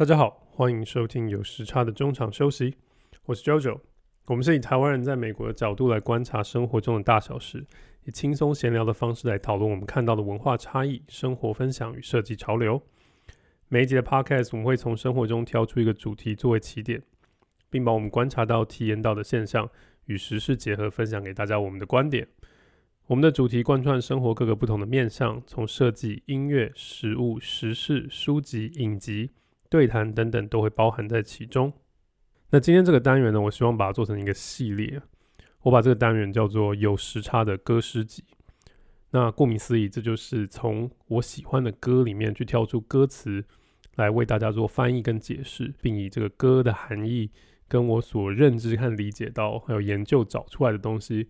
大家好，欢迎收听有时差的中场休息。我是 JoJo，我们是以台湾人在美国的角度来观察生活中的大小事，以轻松闲聊的方式来讨论我们看到的文化差异、生活分享与设计潮流。每一集的 Podcast，我们会从生活中挑出一个主题作为起点，并把我们观察到、体验到的现象与时事结合，分享给大家我们的观点。我们的主题贯穿生活各个不同的面向，从设计、音乐、食物、时事、书籍、影集。对谈等等都会包含在其中。那今天这个单元呢，我希望把它做成一个系列。我把这个单元叫做“有时差的歌诗集”。那顾名思义，这就是从我喜欢的歌里面去挑出歌词来为大家做翻译跟解释，并以这个歌的含义跟我所认知和理解到还有研究找出来的东西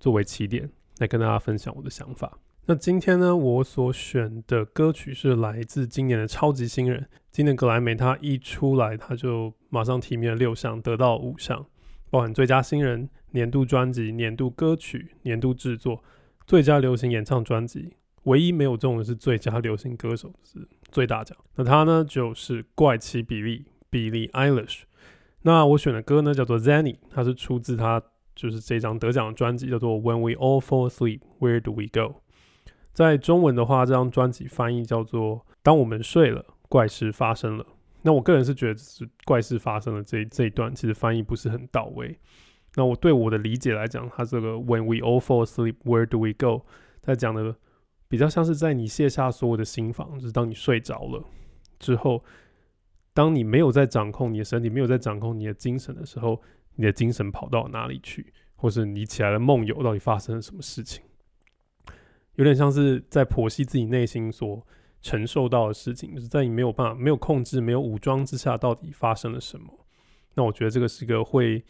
作为起点，来跟大家分享我的想法。那今天呢，我所选的歌曲是来自今年的超级新人。今年格莱美他一出来，他就马上提名了六项，得到五项，包含最佳新人、年度专辑、年度歌曲、年度制作、最佳流行演唱专辑。唯一没有中的是最佳流行歌手，是最大奖。那他呢，就是怪奇比利比利 Eilish。那我选的歌呢，叫做 Zanny，它是出自他就是这张得奖的专辑，叫做 When We All Fall Asleep, Where Do We Go？在中文的话，这张专辑翻译叫做“当我们睡了，怪事发生了”。那我个人是觉得，是怪事发生了这这一段，其实翻译不是很到位。那我对我的理解来讲，它这个 “When we all fall asleep, where do we go？” 在讲的比较像是在你卸下所有的心防，就是当你睡着了之后，当你没有在掌控你的身体，没有在掌控你的精神的时候，你的精神跑到哪里去，或是你起来的梦游到底发生了什么事情？有点像是在剖析自己内心所承受到的事情，就是在你没有办法、没有控制、没有武装之下，到底发生了什么？那我觉得这个是一个会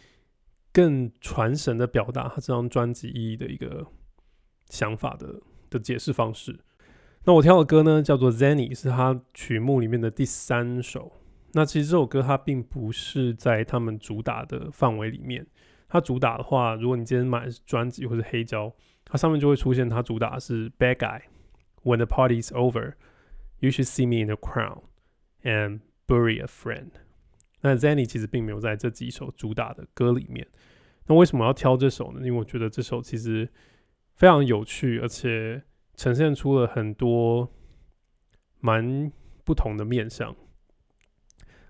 更传神的表达他这张专辑意义的一个想法的的解释方式。那我挑的歌呢，叫做《Zanny，》，是他曲目里面的第三首。那其实这首歌它并不是在他们主打的范围里面。它主打的话，如果你今天买的是专辑或者黑胶。它上面就会出现，它主打是 Bad Guy。When the party's over, you should see me in a crown and bury a friend。那 Zanny 其实并没有在这几首主打的歌里面。那为什么要挑这首呢？因为我觉得这首其实非常有趣，而且呈现出了很多蛮不同的面相。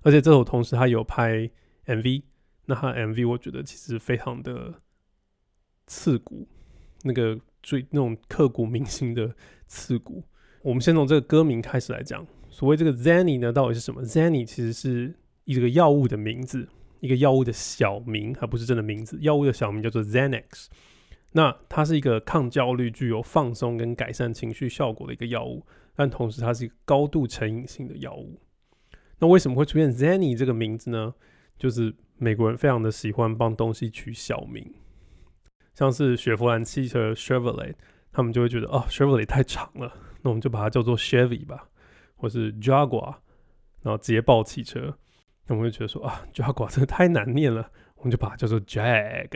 而且这首同时它有拍 MV，那它 MV 我觉得其实非常的刺骨。那个最那种刻骨铭心的刺骨，我们先从这个歌名开始来讲。所谓这个 Xenny 呢，到底是什么？Xenny 其实是一个药物的名字，一个药物的小名，还不是真的名字。药物的小名叫做 Xanax。那它是一个抗焦虑、具有放松跟改善情绪效果的一个药物，但同时它是一个高度成瘾性的药物。那为什么会出现 Xenny 这个名字呢？就是美国人非常的喜欢帮东西取小名。像是雪佛兰汽车 Chevrolet，他们就会觉得哦，Chevrolet 太长了，那我们就把它叫做 Chevy 吧，或是 Jaguar，然后捷豹汽车，那我们会觉得说啊，Jaguar 真的太难念了，我们就把它叫做 Jag，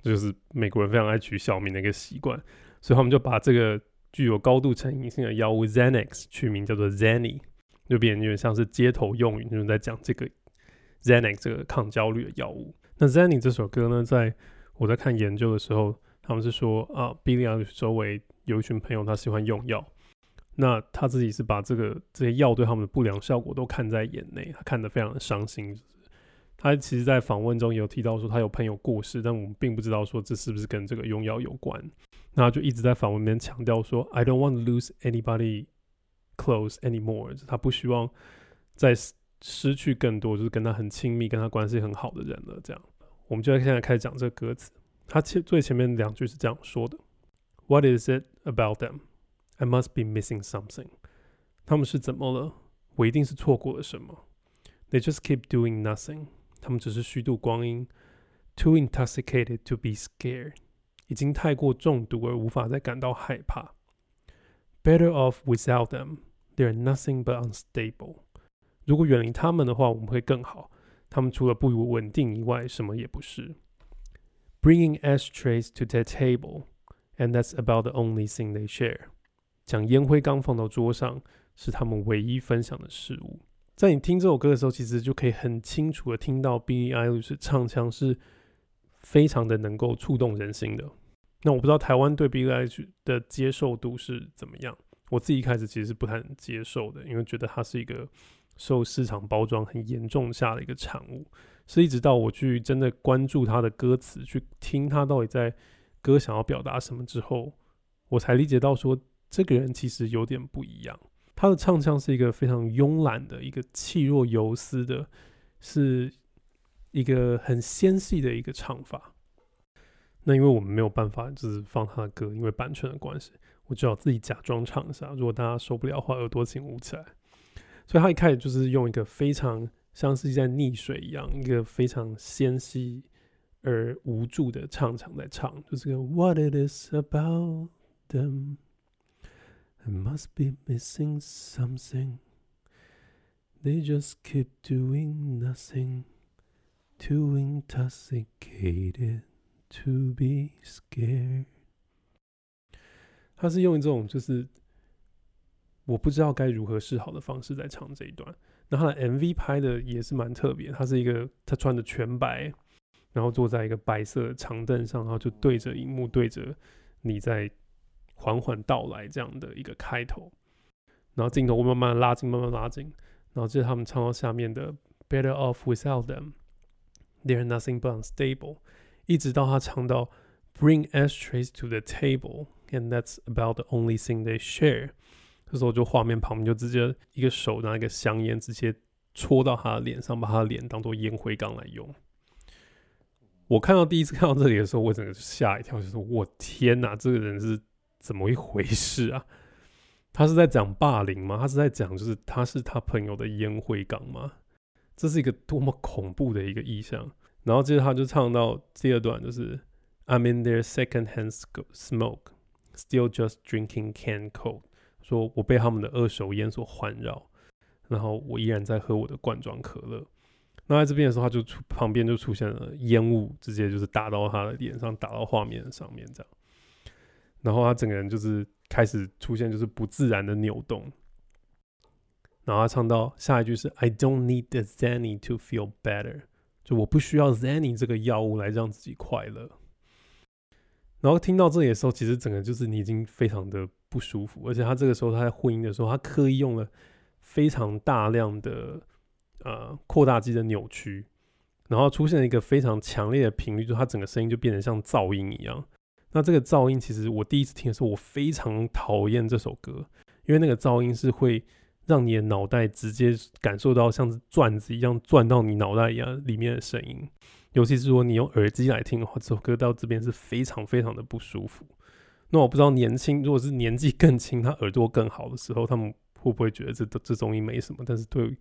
这就是美国人非常爱取小名的一个习惯，所以他们就把这个具有高度成瘾性的药物 Xanax 取名叫做 Xenny，就变得有点像是街头用语，就是在讲这个 Xanax 这个抗焦虑的药物。那 Xenny 这首歌呢，在我在看研究的时候，他们是说啊，Billy 周围有一群朋友，他喜欢用药。那他自己是把这个这些药对他们的不良效果都看在眼内，他看得非常的伤心。他其实，在访问中有提到说，他有朋友过世，但我们并不知道说这是不是跟这个用药有关。那他就一直在访问里面强调说，I don't want to lose anybody close anymore。他不希望再失去更多，就是跟他很亲密、跟他关系很好的人了。这样。我们就在现在开始讲这个歌词，它前最前面两句是这样说的：What is it about them? I must be missing something。他们是怎么了？我一定是错过了什么。They just keep doing nothing。他们只是虚度光阴，too intoxicated to be scared。已经太过中毒而无法再感到害怕。Better off without them。They're nothing but unstable。如果远离他们的话，我们会更好。 他们除了不如稳定以外，什么也不是。Bringing ashtrays to the table, and that's about the only thing they share。将烟灰缸放到桌上，是他们唯一分享的事物。在你听这首歌的时候，其实就可以很清楚的听到 biu 唱腔是非常的能够触动人心的。那我不知道台湾对 biu 的接受度是怎么样。我自己一开始其实是不太能接受的，因为觉得它是一个受市场包装很严重下的一个产物。是一直到我去真的关注他的歌词，去听他到底在歌想要表达什么之后，我才理解到说，这个人其实有点不一样。他的唱腔是一个非常慵懒的，一个气若游丝的，是一个很纤细的一个唱法。那因为我们没有办法就是放他的歌，因为版权的关系，我只好自己假装唱一下。如果大家受不了的话，耳朵请捂起来。所以他一开始就是用一个非常。像是在溺水一样，一个非常纤细而无助的唱腔在唱，就是个 What it is about them, I must be missing something. They just keep doing nothing, too intoxicated to be scared. 他是用一种就是我不知道该如何是好的方式在唱这一段。那他的 MV 拍的也是蛮特别，他是一个他穿的全白，然后坐在一个白色长凳上，然后就对着荧幕，对着你在缓缓到来这样的一个开头，然后镜头会慢慢拉近，慢慢拉近，然后接着他们唱到下面的 Better off without them, they're nothing but unstable，一直到他唱到 Bring ashtrays to the table, and that's about the only thing they share。这时候就画面旁边就直接一个手拿一个香烟，直接戳到他的脸上，把他的脸当做烟灰缸来用。我看到第一次看到这里的时候，我整个吓一跳，就是：“我天哪，这个人是怎么一回事啊？他是在讲霸凌吗？他是在讲就是他是他朋友的烟灰缸吗？这是一个多么恐怖的一个意象。”然后接着他就唱到第二段，就是 “I'm in their secondhand smoke, still just drinking can Coke。”说我被他们的二手烟所环绕，然后我依然在喝我的罐装可乐。那在这边的时候，他就出旁边就出现了烟雾，直接就是打到他的脸上，打到画面上面这样。然后他整个人就是开始出现就是不自然的扭动。然后他唱到下一句是 "I don't need the Zanny to feel better"，就我不需要 Zanny 这个药物来让自己快乐。然后听到这里的时候，其实整个就是你已经非常的。不舒服，而且他这个时候他在混音的时候，他刻意用了非常大量的呃扩大机的扭曲，然后出现了一个非常强烈的频率，就他整个声音就变得像噪音一样。那这个噪音其实我第一次听的时候，我非常讨厌这首歌，因为那个噪音是会让你的脑袋直接感受到像是钻子一样转到你脑袋一样里面的声音，尤其是如果你用耳机来听的话，这首歌到这边是非常非常的不舒服。那我不知道年轻，如果是年纪更轻，他耳朵更好的时候，他们会不会觉得这这东西没什么？但是对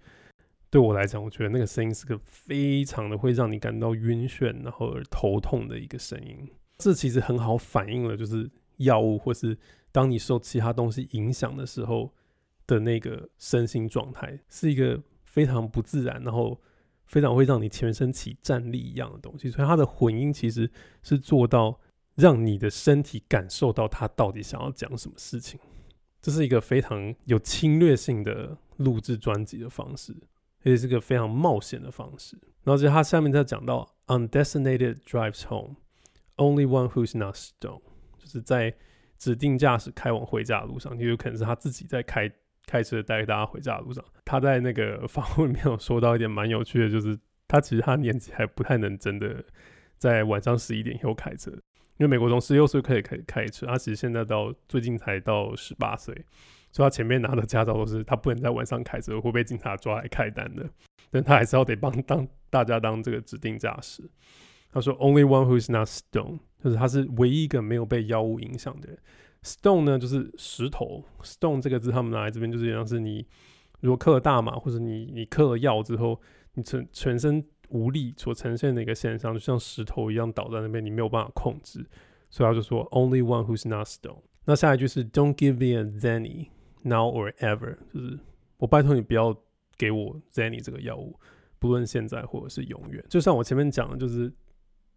对我来讲，我觉得那个声音是个非常的会让你感到晕眩，然后头痛的一个声音。这其实很好反映了，就是药物或是当你受其他东西影响的时候的那个身心状态，是一个非常不自然，然后非常会让你全身起战栗一样的东西。所以它的混音其实是做到。让你的身体感受到他到底想要讲什么事情，这是一个非常有侵略性的录制专辑的方式，也是个非常冒险的方式。然后，接着他下面再讲到，Undesignated drives home，only one who's not stone，就是在指定驾驶开往回家的路上，就有可能是他自己在开开车带大家回家的路上。他在那个访问里面有说到一点蛮有趣的，就是他其实他年纪还不太能真的在晚上十一点以后开车。因为美国从十六岁可以开开车，他其实现在到最近才到十八岁，所以他前面拿的驾照都是他不能在晚上开车，会被警察抓来开单的。但他还是要得帮当大家当这个指定驾驶。他说：“Only one who is not stone，就是他是唯一一个没有被药物影响的人。Stone 呢，就是石头。Stone 这个字他们拿来这边就是像是你如果嗑了大麻，或者你你嗑了药之后，你全全身。”无力所呈现的一个现象，就像石头一样倒在那边，你没有办法控制，所以他就说 “Only one who's not stone。那下一句是 “Don't give me a Xanny now or ever”，就是我拜托你不要给我 Xanny 这个药物，不论现在或者是永远。就像我前面讲的，就是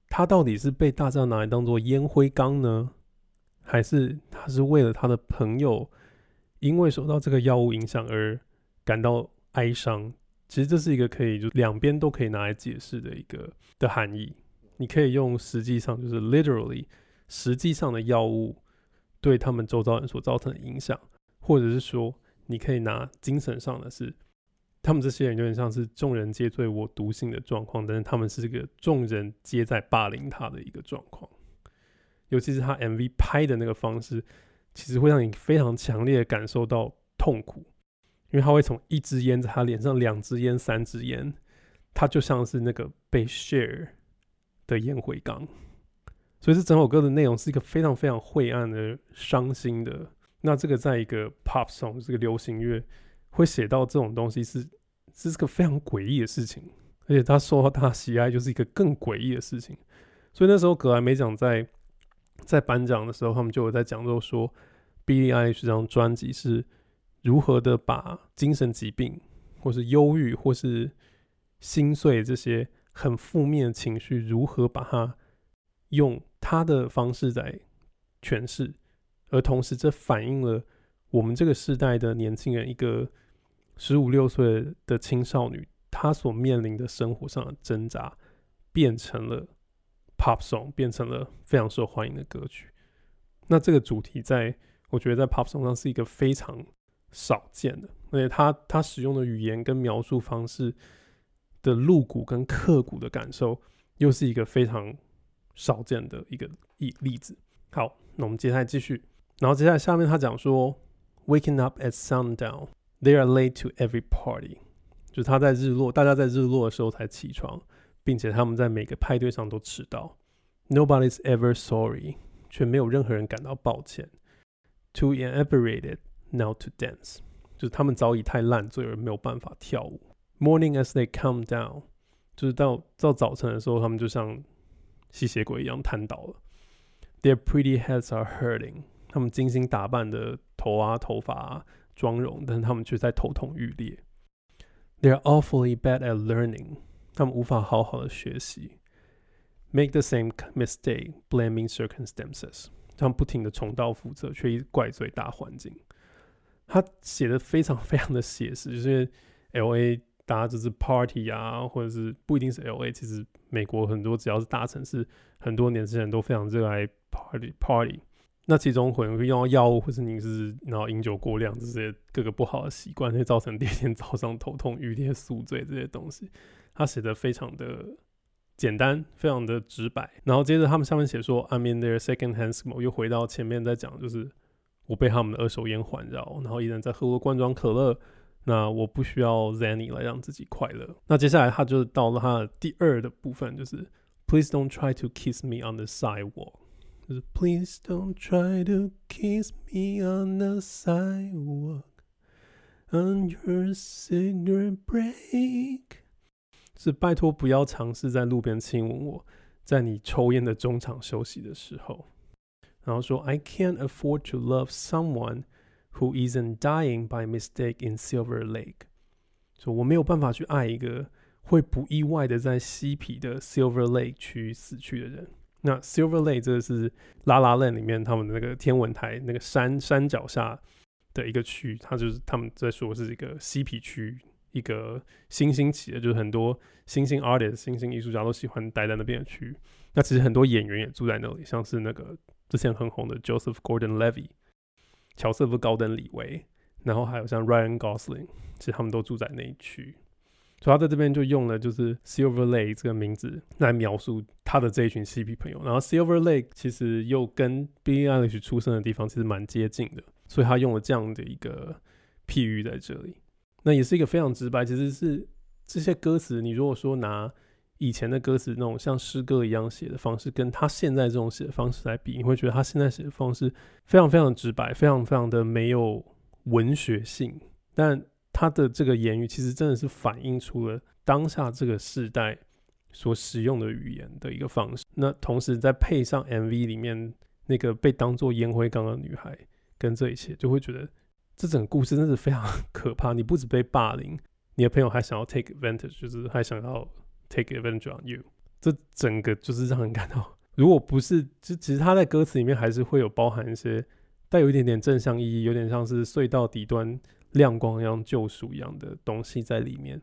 他到底是被大家拿来当做烟灰缸呢，还是他是为了他的朋友因为受到这个药物影响而感到哀伤？其实这是一个可以就两边都可以拿来解释的一个的含义。你可以用实际上就是 literally 实际上的药物对他们周遭人所造成的影响，或者是说你可以拿精神上的是，他们这些人有点像是众人皆醉我独醒的状况，但是他们是这个众人皆在霸凌他的一个状况。尤其是他 MV 拍的那个方式，其实会让你非常强烈的感受到痛苦，因为他会从一支烟在他脸上，两支烟，三支烟，他就像是那个被 share 的烟灰缸。所以这整首歌的内容是一个非常非常晦暗的、伤心的。那这个在一个 pop song 这个流行乐会写到这种东西是这是个非常诡异的事情，而且他受到大家喜爱就是一个更诡异的事情。所以那时候格莱美奖在在颁奖的时候，他们就有在讲说说 B D I 这张专辑是如何的把精神疾病，或是忧郁，或是心碎这些很负面的情绪，如何把它用他的方式在诠释，而同时这反映了我们这个时代的年轻人，一个十五六岁的青少女，她所面临的生活上的挣扎，变成了。Pop song 变成了非常受欢迎的歌曲，那这个主题在我觉得在 Pop song 上是一个非常少见的，而且他他使用的语言跟描述方式的露骨跟刻骨的感受，又是一个非常少见的一个例例子。好，那我们接下来继续，然后接下来下面他讲说，Waking up at sundown, they are late to every party，就他在日落，大家在日落的时候才起床。并且他们在每个派对上都迟到，Nobody's ever sorry，却没有任何人感到抱歉。Too inebriated now to dance，就是他们早已太烂醉而没有办法跳舞。Morning as they come down，就是到到早晨的时候，他们就像吸血鬼一样瘫倒了。Their pretty heads are hurting，他们精心打扮的头啊、头发啊、妆容，但他们却在头痛欲裂。They are awfully bad at learning。他们无法好好的学习，make the same mistake, blaming circumstances。他们不停的重蹈覆辙，却一怪罪大环境。他写的非常非常的写实，就是 LA 大家就是 party 啊，或者是不一定是 LA，其实美国很多只要是大城市，很多年轻人都非常热爱 party party。那其中可能会用到药物，或是你是然后饮酒过量这些各个不好的习惯，会造成第二天早上头痛欲裂、宿醉这些东西。他写的非常的简单，非常的直白。然后接着他们上面写说，I'm in their secondhand smoke，又回到前面在讲，就是我被他们的二手烟环绕，然后依然在喝罐装可乐。那我不需要 Xanny 来让自己快乐。那接下来他就到了他的第二的部分，就是 Please don't try to kiss me on the sidewalk，就是 Please don't try to kiss me on the sidewalk on your cigarette break。是拜托不要尝试在路边亲吻我，在你抽烟的中场休息的时候。然后说，I can't afford to love someone who isn't dying by mistake in Silver Lake。说我没有办法去爱一个会不意外的在嬉皮的 Silver Lake 区死去的人。那 Silver Lake 这是拉拉 le 里面他们的那个天文台那个山山脚下的一个区，它就是他们在说是一个嬉皮区。一个新兴起的，就是很多新兴 artist、新兴艺术家都喜欢待在那边的区域。那其实很多演员也住在那里，像是那个之前很红的 Joseph Gordon-Levy、乔瑟夫·高登·李维，然后还有像 Ryan Gosling，其实他们都住在那一区。所以他在这边就用了就是 Silver Lake 这个名字来描述他的这一群嬉皮朋友。然后 Silver Lake 其实又跟 Billie Eilish 出生的地方其实蛮接近的，所以他用了这样的一个譬喻在这里。那也是一个非常直白，其实是这些歌词，你如果说拿以前的歌词那种像诗歌一样写的方式，跟他现在这种写的方式来比，你会觉得他现在写的方式非常非常直白，非常非常的没有文学性。但他的这个言语其实真的是反映出了当下这个时代所使用的语言的一个方式。那同时再配上 MV 里面那个被当做烟灰缸的女孩，跟这一切，就会觉得。这整个故事真是非常 可怕。你不止被霸凌，你的朋友还想要 take advantage，就是还想要 take advantage on you。这整个就是让人感到，如果不是，就其实他在歌词里面还是会有包含一些带有一点点正向意义，有点像是隧道底端亮光一样救赎一样的东西在里面。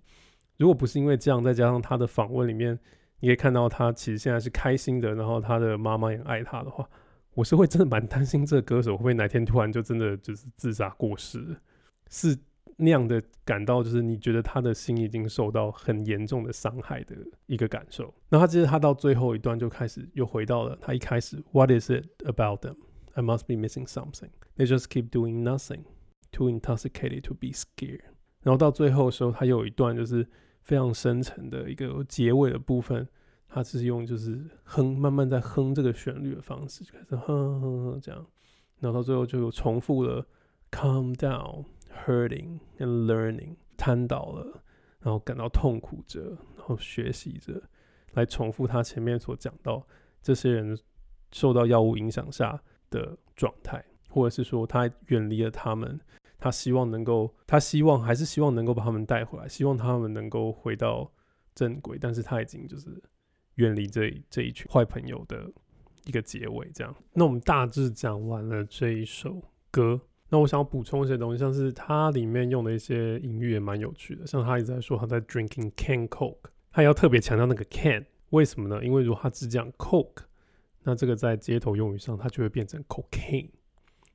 如果不是因为这样，再加上他的访问里面，你可以看到他其实现在是开心的，然后他的妈妈也爱他的话，我是会真的蛮担心这个歌手会不会哪天突然就真的就是自杀过世，是那样的感到就是你觉得他的心已经受到很严重的伤害的一个感受。那他其实他到最后一段就开始又回到了他一开始 What is it about them? I must be missing something. They just keep doing nothing, too intoxicated to be scared. 然后到最后的时候，他有一段就是非常深沉的一个结尾的部分。他是用就是哼，慢慢在哼这个旋律的方式，就开始哼哼哼这样，然后到最后就有重复了，calm down, hurting and learning，瘫倒了，然后感到痛苦着，然后学习着，来重复他前面所讲到这些人受到药物影响下的状态，或者是说他远离了他们，他希望能够，他希望还是希望能够把他们带回来，希望他们能够回到正轨，但是他已经就是。远离这这一群坏朋友的一个结尾，这样。那我们大致讲完了这一首歌。那我想要补充一些东西，像是它里面用的一些隐喻也蛮有趣的。像他一直在说他在 drinking can coke，他要特别强调那个 can，为什么呢？因为如果他只讲 coke，那这个在街头用语上，它就会变成 cocaine，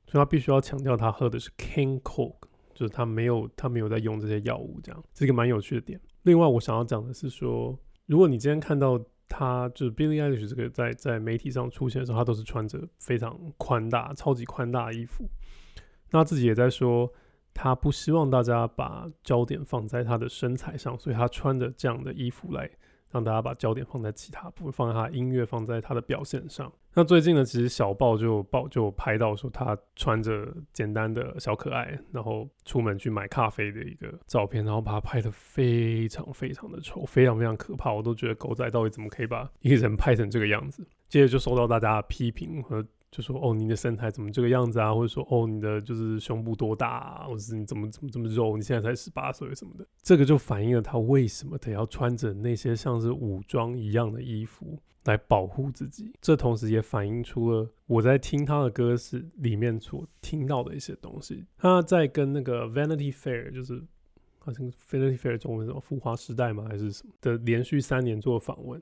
所以他必须要强调他喝的是 can coke，就是他没有他没有在用这些药物，这样，这个蛮有趣的点。另外，我想要讲的是说，如果你今天看到。他就是 Billie Eilish 这个在在媒体上出现的时候，他都是穿着非常宽大、超级宽大的衣服。那自己也在说，他不希望大家把焦点放在他的身材上，所以他穿着这样的衣服来。让大家把焦点放在其他部分，放在他音乐，放在他的表现上。那最近呢，其实小报就报就拍到说，他穿着简单的小可爱，然后出门去买咖啡的一个照片，然后把他拍得非常非常的丑，非常非常可怕。我都觉得狗仔到底怎么可以把一个人拍成这个样子？接着就受到大家的批评和。就说哦，你的身材怎么这个样子啊？或者说哦，你的就是胸部多大啊？或者是你怎么怎么这么肉？你现在才十八岁什么的？这个就反映了他为什么得要穿着那些像是武装一样的衣服来保护自己。这同时也反映出了我在听他的歌时里面所听到的一些东西。他在跟那个 Vanity Fair，就是好像 Vanity Fair 中文什么浮华时代吗？还是什么的连续三年做访问。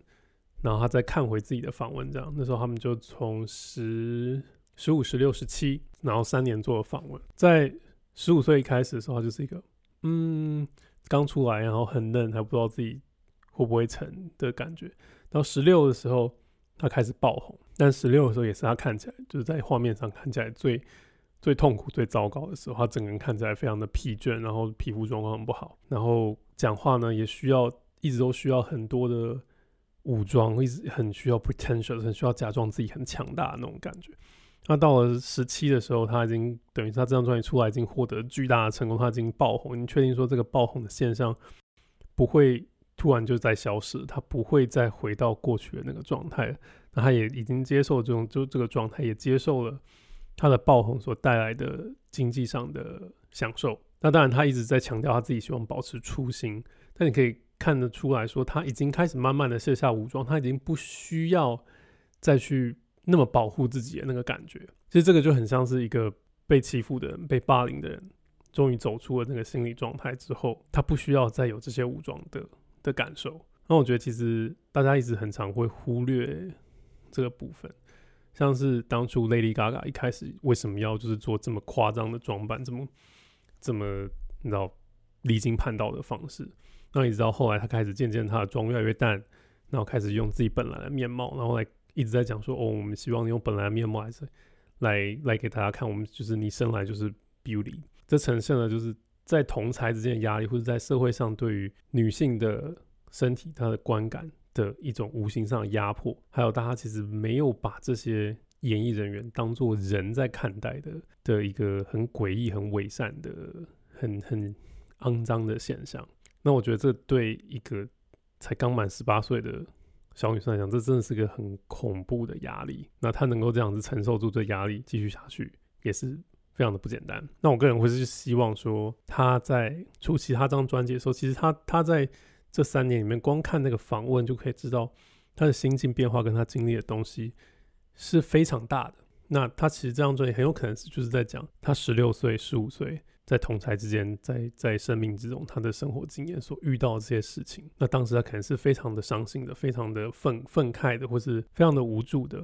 然后他再看回自己的访问，这样那时候他们就从十、十五、十六、十七，然后三年做了访问。在十五岁一开始的时候，他就是一个嗯刚出来，然后很嫩，还不知道自己会不会成的感觉。到十六的时候，他开始爆红，但十六的时候也是他看起来就是在画面上看起来最最痛苦、最糟糕的时候。他整个人看起来非常的疲倦，然后皮肤状况很不好，然后讲话呢也需要一直都需要很多的。武装一直很需要 potential，很需要假装自己很强大的那种感觉。那到了十七的时候，他已经等于他这张专辑出来已经获得巨大的成功，他已经爆红。你确定说这个爆红的现象不会突然就在消失，他不会再回到过去的那个状态？那他也已经接受这种就这个状态，也接受了他的爆红所带来的经济上的享受。那当然，他一直在强调他自己希望保持初心，但你可以。看得出来说，他已经开始慢慢的卸下武装，他已经不需要再去那么保护自己的那个感觉。其实这个就很像是一个被欺负的人、被霸凌的人，终于走出了那个心理状态之后，他不需要再有这些武装的的感受。那我觉得其实大家一直很常会忽略这个部分，像是当初 Lady Gaga 一开始为什么要就是做这么夸张的装扮，这么这么你知道离经叛道的方式。那一直到后来，他开始渐渐他的妆越来越淡，然后开始用自己本来的面貌，然后来一直在讲说：“哦，我们希望用本来的面貌来来来给大家看，我们就是你生来就是 beauty。”这呈现了就是在同才之间的压力，或者在社会上对于女性的身体她的观感的一种无形上的压迫，还有大家其实没有把这些演艺人员当做人在看待的的一个很诡异、很伪善的、很很肮脏的现象。那我觉得这对一个才刚满十八岁的小女生来讲，这真的是个很恐怖的压力。那她能够这样子承受住这压力，继续下去，也是非常的不简单。那我个人会是希望说，她在出其他张专辑的时候，其实她她在这三年里面，光看那个访问就可以知道她的心境变化跟她经历的东西是非常大的。那她其实这张专辑很有可能是就是在讲她十六岁、十五岁。在同侪之间，在在生命之中，他的生活经验所遇到这些事情，那当时他可能是非常的伤心的，非常的愤愤慨的，或是非常的无助的。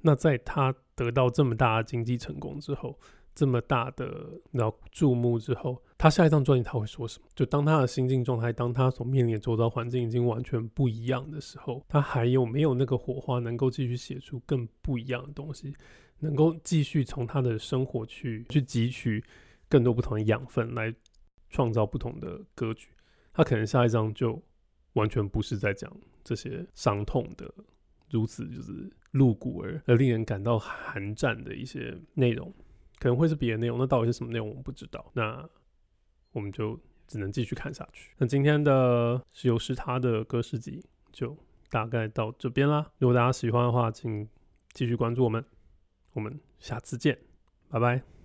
那在他得到这么大的经济成功之后，这么大的然后注目之后，他下一张专辑他会说什么？就当他的心境状态，当他所面临的周遭环境已经完全不一样的时候，他还有没有那个火花，能够继续写出更不一样的东西，能够继续从他的生活去去汲取？更多不同的养分来创造不同的歌曲，他可能下一张就完全不是在讲这些伤痛的，如此就是露骨而而令人感到寒战的一些内容，可能会是别的内容。那到底是什么内容，我们不知道。那我们就只能继续看下去。那今天的是有时他的歌诗集就大概到这边啦。如果大家喜欢的话，请继续关注我们。我们下次见，拜拜。